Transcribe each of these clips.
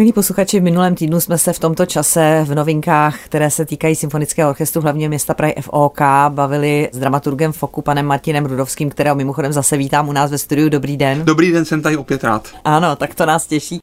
Milí posluchači, v minulém týdnu jsme se v tomto čase v novinkách, které se týkají Symfonického orchestru hlavně města Prahy FOK, bavili s dramaturgem FOKu panem Martinem Rudovským, kterého mimochodem zase vítám u nás ve studiu. Dobrý den. Dobrý den, jsem tady opět rád. Ano, tak to nás těší.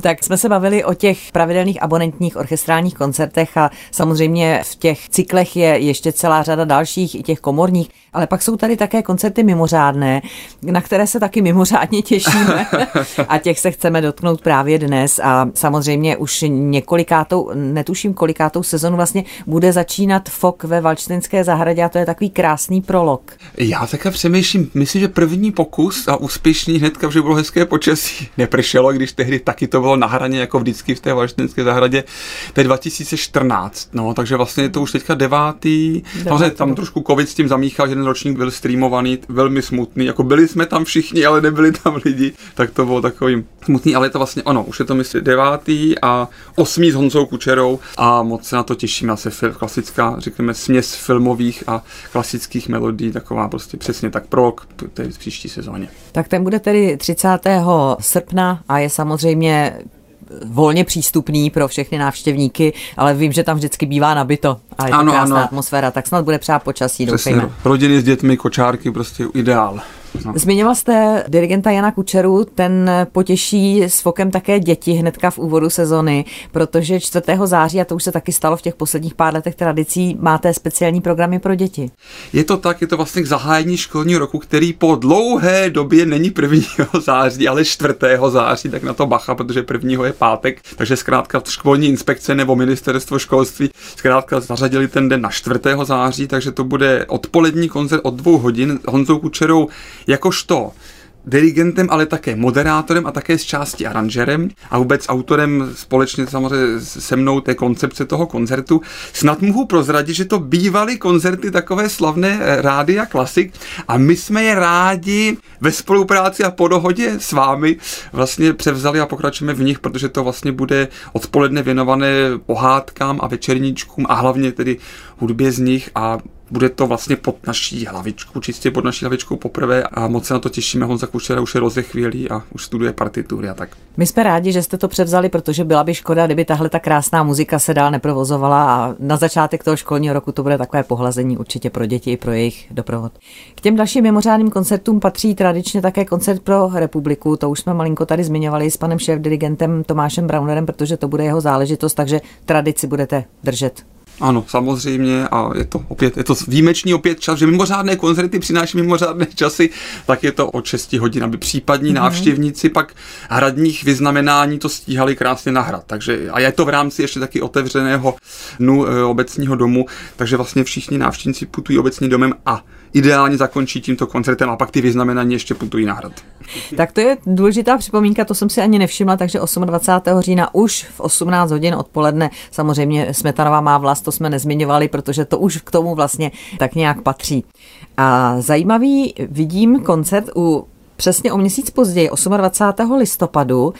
Tak jsme se bavili o těch pravidelných abonentních orchestrálních koncertech a samozřejmě v těch cyklech je ještě celá řada dalších, i těch komorních, ale pak jsou tady také koncerty mimořádné, na které se taky mimořádně těšíme a těch se chceme dotknout právě dnes a samozřejmě už několikátou, netuším kolikátou sezonu vlastně bude začínat FOK ve Valčtinské zahradě a to je takový krásný prolog. Já také přemýšlím, myslím, že první pokus a úspěšný hnedka, že bylo hezké počasí. Nepršelo, když tehdy taky to bylo na hraně, jako vždycky v té Valčtinské zahradě. To je 2014, no, takže vlastně je to už teďka devátý. Samozřejmě tam trošku covid s tím zamíchal, že ten ročník byl streamovaný, velmi smutný, jako byli jsme tam všichni, ale nebyli tam lidi, tak to bylo takový smutný, ale je to vlastně ono, už je to myslím devátý a osmý s Honzou Kučerou a moc se na to těším. Asi fil, klasická, řekněme, směs filmových a klasických melodí, taková prostě přesně tak prolog v příští sezóně. Tak ten bude tedy 30. srpna a je samozřejmě volně přístupný pro všechny návštěvníky, ale vím, že tam vždycky bývá nabito a je to ano, krásná ano. atmosféra, tak snad bude přát počasí, Přesně, doufejme. Rodiny s dětmi, kočárky, prostě ideál. No. Zmiňoval jste dirigenta Jana Kučeru, ten potěší s fokem také děti hnedka v úvodu sezony, protože 4. září, a to už se taky stalo v těch posledních pár letech tradicí, máte speciální programy pro děti. Je to tak, je to vlastně k zahájení školního roku, který po dlouhé době není 1. září, ale 4. září, tak na to bacha, protože 1. je pátek, takže zkrátka školní inspekce nebo ministerstvo školství zkrátka zařadili ten den na 4. září, takže to bude odpolední koncert od dvou hodin Honzou Kučerou jakožto dirigentem, ale také moderátorem a také z části aranžerem a vůbec autorem společně samozřejmě se mnou té koncepce toho koncertu. Snad mohu prozradit, že to bývaly koncerty takové slavné eh, rády a klasik a my jsme je rádi ve spolupráci a po dohodě s vámi vlastně převzali a pokračujeme v nich, protože to vlastně bude odpoledne věnované pohádkám a večerníčkům a hlavně tedy hudbě z nich a bude to vlastně pod naší hlavičku, čistě pod naší hlavičkou poprvé a moc se na to těšíme. Honza Kučera už je rozechvělý a už studuje partitury a tak. My jsme rádi, že jste to převzali, protože byla by škoda, kdyby tahle ta krásná muzika se dál neprovozovala a na začátek toho školního roku to bude takové pohlazení určitě pro děti i pro jejich doprovod. K těm dalším mimořádným koncertům patří tradičně také koncert pro republiku. To už jsme malinko tady zmiňovali s panem šéf-dirigentem Tomášem Braunerem, protože to bude jeho záležitost, takže tradici budete držet. Ano, samozřejmě a je to opět, je to výjimečný opět čas, že mimořádné koncerty přináší mimořádné časy, tak je to od 6 hodin, aby případní mm-hmm. návštěvníci pak hradních vyznamenání to stíhali krásně nahrad. Takže, a je to v rámci ještě taky otevřeného dnu e, obecního domu, takže vlastně všichni návštěvníci putují obecním domem a ideálně zakončí tímto koncertem a pak ty vyznamenání ještě putují na hrad. Tak to je důležitá připomínka, to jsem si ani nevšimla, takže 28. října už v 18 hodin odpoledne, samozřejmě Smetanová má vlast, to jsme nezmiňovali, protože to už k tomu vlastně tak nějak patří. A zajímavý vidím koncert u přesně o měsíc později, 28. listopadu,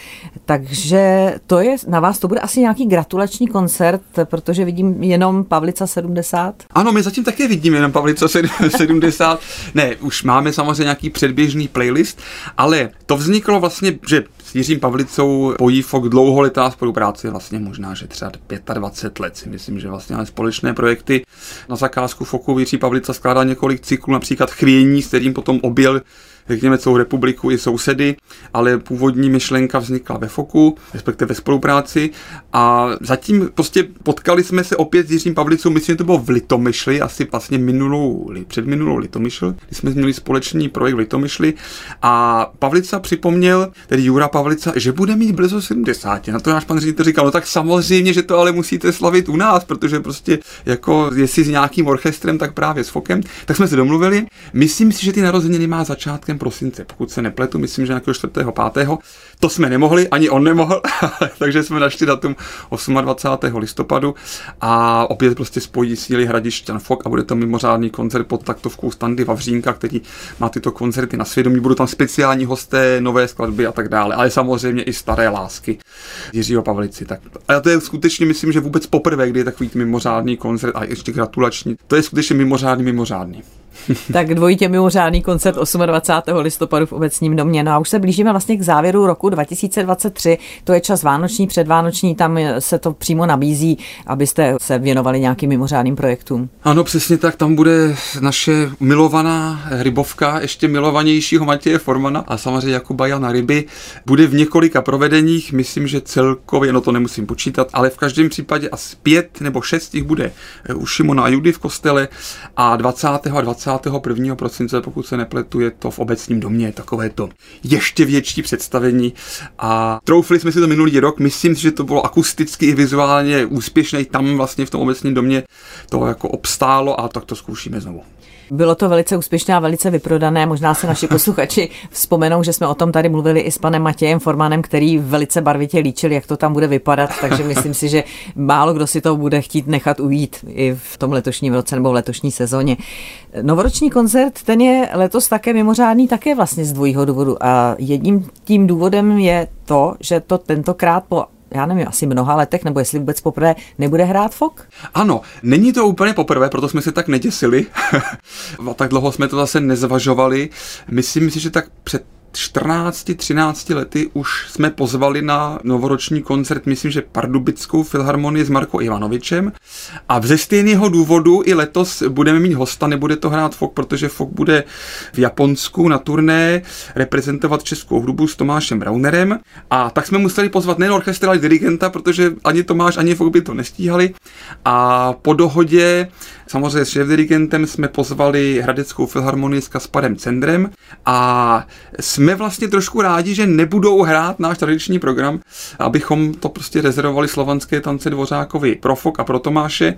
takže to je na vás, to bude asi nějaký gratulační koncert, protože vidím jenom Pavlica 70. Ano, my zatím také vidíme jenom Pavlica 70. ne, už máme samozřejmě nějaký předběžný playlist, ale to vzniklo vlastně, že s Jiřím Pavlicou pojí FOK dlouholetá spolupráce, vlastně možná, že třeba 25 let si myslím, že vlastně máme společné projekty. Na zakázku FOKu Jiří Pavlica skládá několik cyklů, například Chvění, s kterým potom objel řekněme, celou republiku i sousedy, ale původní myšlenka vznikla ve FOKu, respektive ve spolupráci a zatím prostě potkali jsme se opět s Jiřím Pavlicou, myslím, že to bylo v Litomyšli, asi vlastně minulou, před minulou Litomyšl, kdy jsme měli společný projekt v Litomyšli a Pavlica připomněl, tedy Jura Pavlica, že bude mít brzo 70. Na to náš pan ředitel říkal, no tak samozřejmě, že to ale musíte slavit u nás, protože prostě jako jestli s nějakým orchestrem, tak právě s Fokem, tak jsme se domluvili. Myslím si, že ty narozeniny má začátkem prosince, pokud se nepletu, myslím, že nějakého 4. 5. To jsme nemohli, ani on nemohl, takže jsme našli datum 28. listopadu a opět prostě spojí síly Hradišťan Fok a bude to mimořádný koncert pod taktovkou Standy Vavřínka, který má tyto koncerty na svědomí. Budou tam speciální hosté, nové skladby a tak dále, ale samozřejmě i staré lásky Jiřího Pavlici. Tak. A to je skutečně, myslím, že vůbec poprvé, kdy je takový mimořádný koncert a ještě gratulační. To je skutečně mimořádný, mimořádný. tak dvojitě mimořádný koncert 28. listopadu v obecním domě. No a už se blížíme vlastně k závěru roku 2023. To je čas vánoční, předvánoční, tam se to přímo nabízí, abyste se věnovali nějakým mimořádným projektům. Ano, přesně tak, tam bude naše milovaná rybovka, ještě milovanějšího Matěje Formana a samozřejmě Jakuba Jana Ryby. Bude v několika provedeních, myslím, že celkově, no to nemusím počítat, ale v každém případě asi pět nebo šest jich bude u Šimona a Judy v kostele a 20. a 21. prosince, pokud se nepletu, je to v obecním domě, takové to ještě větší představení a troufli jsme si to minulý rok, myslím si, že to bylo akusticky i vizuálně úspěšné, tam vlastně v tom obecním domě to jako obstálo a tak to zkoušíme znovu. Bylo to velice úspěšné a velice vyprodané. Možná se naši posluchači vzpomenou, že jsme o tom tady mluvili i s panem Matějem Formanem, který velice barvitě líčil, jak to tam bude vypadat, takže myslím si, že málo kdo si to bude chtít nechat ujít i v tom letošním roce nebo v letošní sezóně. Novoroční koncert, ten je letos také mimořádný, také vlastně z dvojího důvodu. A jedním tím důvodem je to, že to tentokrát po já nevím, asi mnoha letech, nebo jestli vůbec poprvé nebude hrát Fok? Ano, není to úplně poprvé, proto jsme se tak neděsili. tak dlouho jsme to zase nezvažovali. Myslím si, že tak před 14-13 lety už jsme pozvali na novoroční koncert, myslím, že Pardubickou filharmonii s Marko Ivanovičem. A ze stejného důvodu i letos budeme mít hosta, nebude to hrát Fok, protože Fok bude v Japonsku na turné reprezentovat českou hudbu s Tomášem Braunerem. A tak jsme museli pozvat nejen orchestra, ale dirigenta, protože ani Tomáš, ani Fok by to nestíhali. A po dohodě Samozřejmě s šéf-dirigentem jsme pozvali Hradeckou filharmonii s Kasparem Cendrem a jsme vlastně trošku rádi, že nebudou hrát náš tradiční program, abychom to prostě rezervovali slovanské tance Dvořákovi pro Fok a pro Tomáše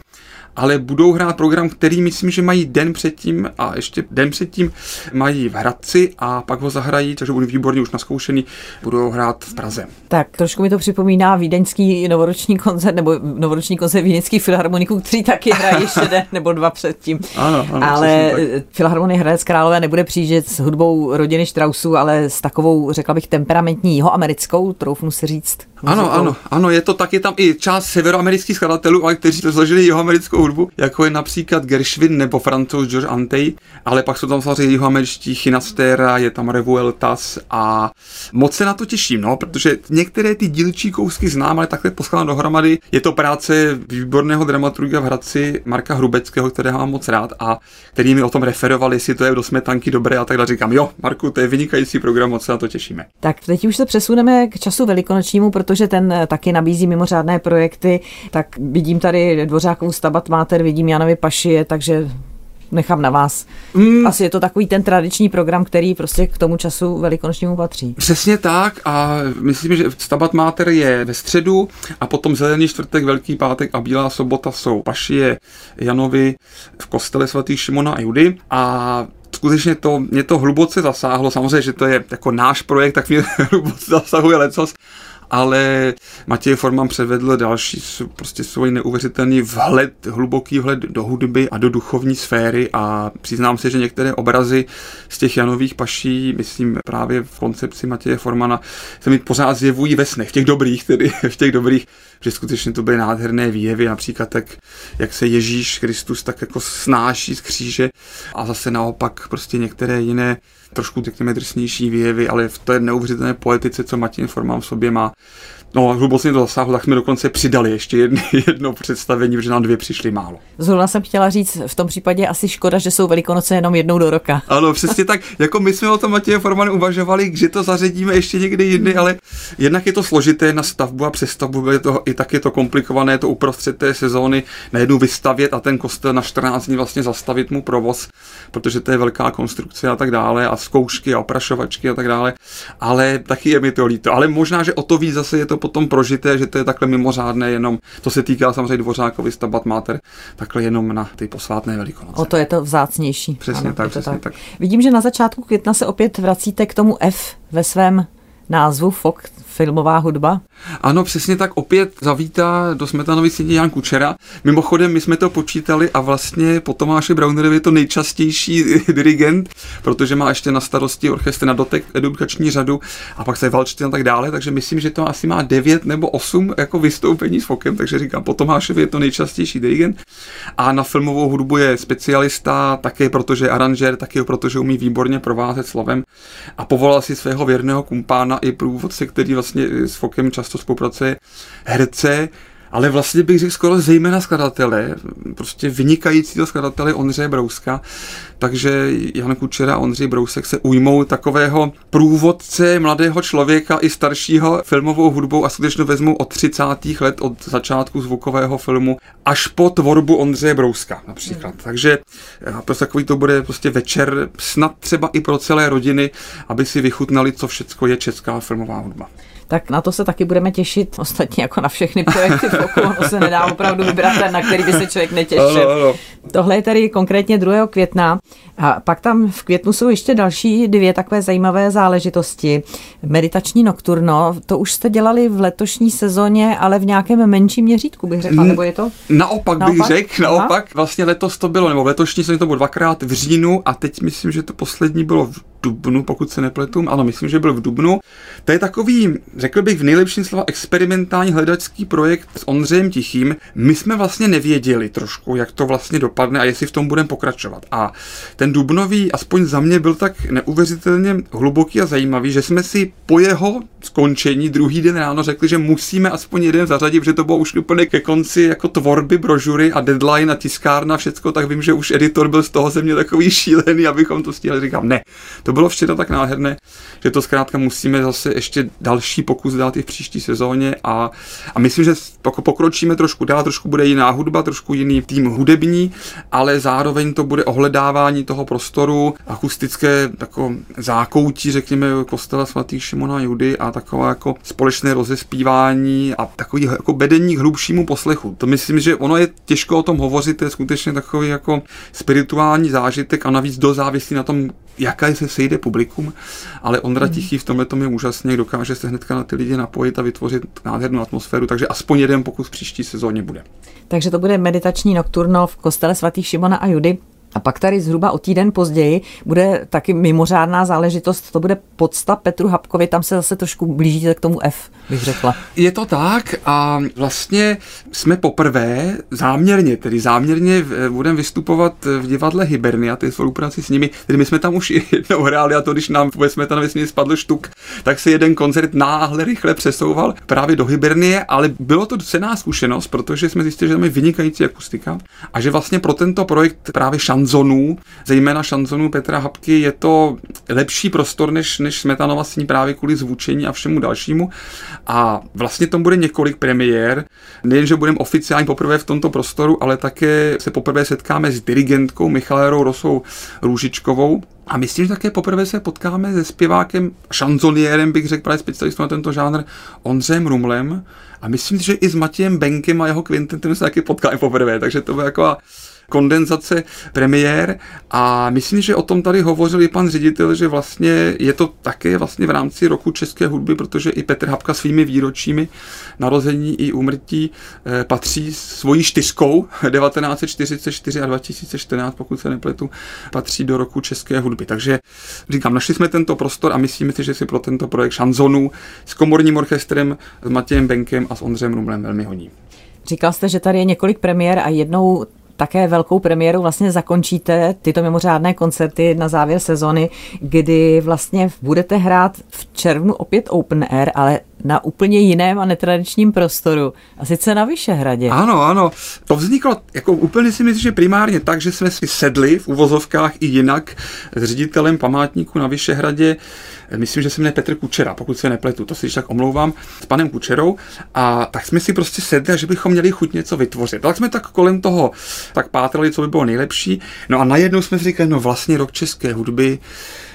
ale budou hrát program, který myslím, že mají den předtím a ještě den předtím mají v Hradci a pak ho zahrají, takže budou výborně už naskoušený, budou hrát v Praze. Tak trošku mi to připomíná vídeňský novoroční koncert nebo novoroční koncert vídeňský filharmoniků, který taky hrají ještě den nebo dva předtím. Ano, ano, ale Filharmonie Hradec Králové nebude přijíždět s hudbou rodiny Straussů, ale s takovou, řekla bych, temperamentní jihoamerickou, troufnu si říct. Muzikou. Ano, ano, ano, je to taky tam i část severoamerických skladatelů, ale kteří složili jihoamerickou hudbu, jako je například Gershwin nebo francouz George Antey, ale pak jsou tam samozřejmě jihoameričtí Chinastera, je tam Revueltas a moc se na to těším, no, protože některé ty dílčí kousky znám, ale takhle poskladám dohromady. Je to práce výborného dramaturga v Hradci Marka Hrubeckého, kterého mám moc rád a který mi o tom referoval, jestli to je do smetanky dobré a takhle říkám, jo, Marku, to je vynikající program, moc se na to těšíme. Tak teď už se přesuneme k času velikonočnímu, protože ten taky nabízí mimořádné projekty, tak vidím tady Dvořákovou stabat Máter, vidím Janovi Pašie, takže nechám na vás. Mm. Asi je to takový ten tradiční program, který prostě k tomu času velikonočnímu patří. Přesně tak a myslím, že Stabat Mater je ve středu a potom zelený čtvrtek, velký pátek a bílá sobota jsou Pašie Janovi v kostele svatý Šimona a Judy a skutečně to, mě to hluboce zasáhlo. Samozřejmě, že to je jako náš projekt, tak mě hluboce zasahuje lecos, ale Matěj Forman převedl další prostě svůj neuvěřitelný vhled, hluboký vhled do hudby a do duchovní sféry a přiznám se, že některé obrazy z těch Janových paší, myslím právě v koncepci Matěje Formana, se mi pořád zjevují ve snech, v těch dobrých, tedy v těch dobrých, že skutečně to byly nádherné výjevy, například tak, jak se Ježíš Kristus tak jako snáší z kříže a zase naopak prostě některé jiné trošku, řekněme, drsnější výjevy, ale v té neuvěřitelné poetice, co Martin Formán v sobě má, No, hluboce to zasáhlo, tak jsme dokonce přidali ještě jedno, jedno představení, protože nám dvě přišly málo. Zrovna jsem chtěla říct, v tom případě asi škoda, že jsou Velikonoce jenom jednou do roka. Ano, přesně tak. Jako my jsme o tom Matěje Forman uvažovali, že to zařadíme ještě někdy jindy, ale jednak je to složité na stavbu a přestavbu, je to, i tak je to komplikované, to uprostřed té sezóny najednou vystavět a ten kostel na 14 dní vlastně zastavit mu provoz, protože to je velká konstrukce a tak dále a zkoušky a oprašovačky a tak dále. Ale taky je mi to líto. Ale možná, že o to víc zase je to potom prožité, že to je takhle mimořádné, jenom to se týká samozřejmě Dvořákovi Stabat Mater, takhle jenom na ty posvátné velikonoce. O to je to vzácnější. Přesně ano, tak, přesně tak. tak. Vidím, že na začátku května se opět vracíte k tomu F ve svém názvu FOK, filmová hudba? Ano, přesně tak opět zavítá do Smetanovy síně Jan Kučera. Mimochodem, my jsme to počítali a vlastně po Tomáši Braunerovi je to nejčastější dirigent, protože má ještě na starosti orchestr na dotek edukační řadu a pak se Valčty a tak dále, takže myslím, že to asi má 9 nebo 8 jako vystoupení s Fokem, takže říkám, po Tomášovi je to nejčastější dirigent. A na filmovou hudbu je specialista, také protože je aranžér, taky protože umí výborně provázet slovem a povolal si svého věrného kumpána i průvodce, který vlastně s Fokem často spolupracuje, herce, ale vlastně bych řekl skoro zejména skladatele, prostě vynikajícího skladatele Ondřeje Brouska, takže Jan Kučera a Ondřej Brousek se ujmou takového průvodce mladého člověka i staršího filmovou hudbou a skutečně vezmou od 30. let, od začátku zvukového filmu až po tvorbu Ondřeje Brouska například. Mm. Takže prostě takový to bude prostě večer snad třeba i pro celé rodiny, aby si vychutnali, co všechno je česká filmová hudba tak na to se taky budeme těšit, ostatně jako na všechny projekty v oku, ono se nedá opravdu vybrat ten, na který by se člověk netěšil. Ano, ano. Tohle je tady konkrétně 2. května a pak tam v květnu jsou ještě další dvě takové zajímavé záležitosti. Meditační nokturno, to už jste dělali v letošní sezóně, ale v nějakém menším měřítku, bych řekla, nebo je to? Naopak, naopak? bych řekl, naopak. Vlastně letos to bylo, nebo v letošní sezóně to bylo dvakrát v říjnu a teď myslím, že to poslední bylo v dubnu, pokud se nepletu. Ano, myslím, že byl v dubnu. To je takový, řekl bych v nejlepším slova, experimentální hledačský projekt s Ondřejem Tichým. My jsme vlastně nevěděli trošku, jak to vlastně dopadne a jestli v tom budeme pokračovat. A ten dubnový, aspoň za mě, byl tak neuvěřitelně hluboký a zajímavý, že jsme si po jeho skončení druhý den ráno řekli, že musíme aspoň jeden zařadit, protože to bylo už úplně ke konci jako tvorby brožury a deadline a tiskárna, všecko, tak vím, že už editor byl z toho země takový šílený, abychom to stihli. Říkám, ne, to bylo včera tak nádherné, že to zkrátka musíme zase ještě další pokus dát i v příští sezóně a, a myslím, že pokročíme trošku dál, trošku bude jiná hudba, trošku jiný tým hudební, ale zároveň to bude ohledávání toho prostoru, akustické jako zákoutí, řekněme, kostela svatých Šimona a Judy a taková jako společné rozespívání a takový jako bedení k hlubšímu poslechu. To myslím, že ono je těžko o tom hovořit, to je skutečně takový jako spirituální zážitek a navíc dozávislý na tom, jaká se sejde publikum, ale Ondra hmm. Tichý v tomhle tom je úžasně, dokáže se hnedka na ty lidi napojit a vytvořit nádhernou atmosféru, takže aspoň jeden pokus příští sezóně bude. Takže to bude meditační nokturno v kostele svatých Šimona a Judy. A pak tady zhruba o týden později bude taky mimořádná záležitost, to bude podsta Petru Habkovi, tam se zase trošku blížíte k tomu F, bych řekla. Je to tak a vlastně jsme poprvé záměrně, tedy záměrně budeme vystupovat v divadle Hibernia, ty spolupráci s nimi, tedy my jsme tam už jednou hráli a to, když nám vůbec jsme tam vesměs spadl štuk, tak se jeden koncert náhle rychle přesouval právě do Hibernie, ale bylo to cená zkušenost, protože jsme zjistili, že tam je vynikající akustika a že vlastně pro tento projekt právě šan šanzonů, zejména šanzonů Petra Habky, je to lepší prostor než, než Smetanova sní právě kvůli zvučení a všemu dalšímu. A vlastně tam bude několik premiér. Nejen, že budeme oficiálně poprvé v tomto prostoru, ale také se poprvé setkáme s dirigentkou Michalérou Rosou Růžičkovou, a myslím, že také poprvé se potkáme se zpěvákem, šanzoniérem, bych řekl právě specialistou na tento žánr, Ondřejem Rumlem. A myslím, že i s Matějem Benkem a jeho kvintetem se taky potkáme poprvé, takže to bude jako kondenzace premiér a myslím, že o tom tady hovořil i pan ředitel, že vlastně je to také vlastně v rámci roku české hudby, protože i Petr Habka svými výročími narození i úmrtí eh, patří svojí čtyřkou 1944 a 2014, pokud se nepletu, patří do roku české hudby. Takže říkám, našli jsme tento prostor a myslíme si, že si pro tento projekt šanzonu s komorním orchestrem, s Matějem Benkem a s Ondřejem Rumlem velmi honí. Říkal jste, že tady je několik premiér a jednou také velkou premiéru vlastně zakončíte tyto mimořádné koncerty na závěr sezony, kdy vlastně budete hrát v červnu opět open air, ale na úplně jiném a netradičním prostoru. A sice na Vyšehradě. Ano, ano. To vzniklo, jako úplně si myslím, že primárně tak, že jsme si sedli v uvozovkách i jinak s ředitelem památníku na Vyšehradě, myslím, že se jmenuje Petr Kučera, pokud se nepletu, to si tak omlouvám, s panem Kučerou. A tak jsme si prostě sedli, že bychom měli chuť něco vytvořit. Tak jsme tak kolem toho tak pátrali, co by bylo nejlepší. No a najednou jsme si říkali, no vlastně rok české hudby,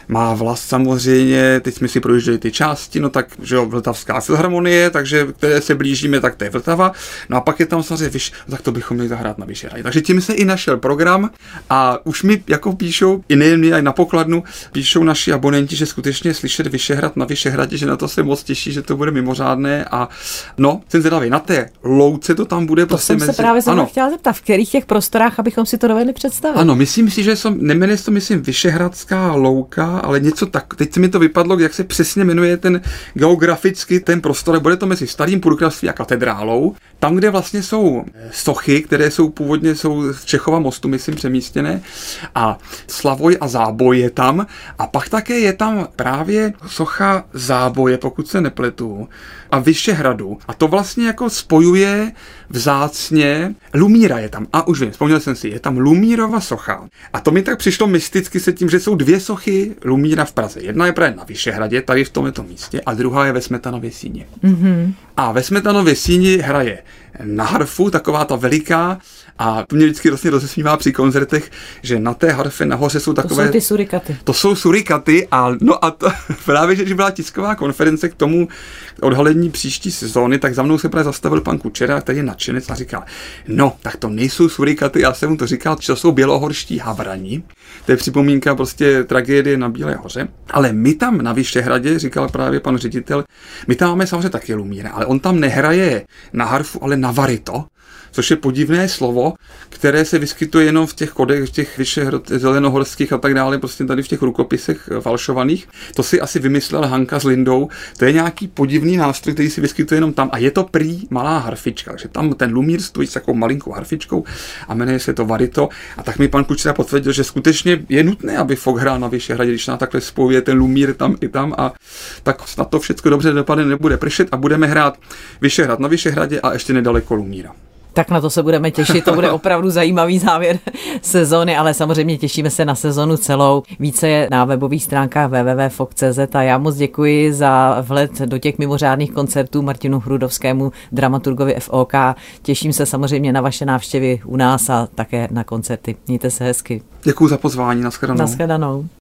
má vlast samozřejmě, teď jsme si projížděli ty části, no tak, že jo, Vltavská filharmonie, takže které se blížíme, tak to je Vltava. No a pak je tam samozřejmě vyš, tak to bychom měli zahrát na Vyšehradě. Takže tím se i našel program a už mi jako píšou, i nejen mě, na pokladnu, píšou naši abonenti, že skutečně slyšet Vyšehrad na Vyšehradě, že na to se moc těší, že to bude mimořádné a no, jsem zvědavý, na té louce to tam bude to prostě jsem mezi... se právě ano. chtěla zeptat, v kterých těch prostorách, abychom si to dovedli představit. Ano, myslím si, že jsem, nemenuje to, myslím, Vyšehradská louka, ale něco tak, teď se mi to vypadlo, jak se přesně jmenuje ten geograficky ten prostor, bude to mezi starým purkraství a katedrálou, tam, kde vlastně jsou sochy, které jsou původně jsou z Čechova mostu, myslím, přemístěné a Slavoj a Záboj je tam a pak také je tam právě socha Záboje, pokud se nepletu, a Vyšehradu. A to vlastně jako spojuje vzácně. Lumíra je tam. A už vím, vzpomněl jsem si, je tam Lumírova socha. A to mi tak přišlo mysticky se tím, že jsou dvě sochy Lumíra v Praze. Jedna je právě na Vyšehradě, tady v tomto místě, a druhá je ve Smetanově síně. Mm-hmm. A ve Smetanově síni hraje na harfu, taková ta veliká, a to mě vždycky vlastně rozesmívá při koncertech, že na té harfe nahoře jsou takové... To jsou ty surikaty. To jsou surikaty a no a to, právě, že když byla tisková konference k tomu odhalení příští sezóny, tak za mnou se právě zastavil pan Kučera, který je nadšenec a říkal, no, tak to nejsou surikaty, já jsem mu to říkal, to jsou bělohorští havrani. To je připomínka prostě tragédie na Bílé hoře. Ale my tam na Vyšehradě, říkal právě pan ředitel, my tam máme samozřejmě taky Lumíra, ale on tam nehraje na harfu, ale na varito, což je podivné slovo, které se vyskytuje jenom v těch kodech, v těch vyšehrod, zelenohorských a tak dále, prostě tady v těch rukopisech falšovaných. To si asi vymyslel Hanka s Lindou. To je nějaký podivný nástroj, který se vyskytuje jenom tam a je to prý malá harfička, takže tam ten lumír stojí s takovou malinkou harfičkou a jmenuje se to Varito. A tak mi pan Kučera potvrdil, že skutečně je nutné, aby Fok hrál na Vyšehradě, když na takhle spojuje ten lumír tam i tam a tak na to všechno dobře dopadne, nebude pršet a budeme hrát Vyšehrad na Vyšehradě a ještě nedaleko Lumíra. Tak na to se budeme těšit, to bude opravdu zajímavý závěr sezóny, ale samozřejmě těšíme se na sezonu celou. Více je na webových stránkách www.fok.cz a já moc děkuji za vhled do těch mimořádných koncertů Martinu Hrudovskému, dramaturgovi FOK. Těším se samozřejmě na vaše návštěvy u nás a také na koncerty. Mějte se hezky. Děkuji za pozvání, nashledanou. Nashledanou.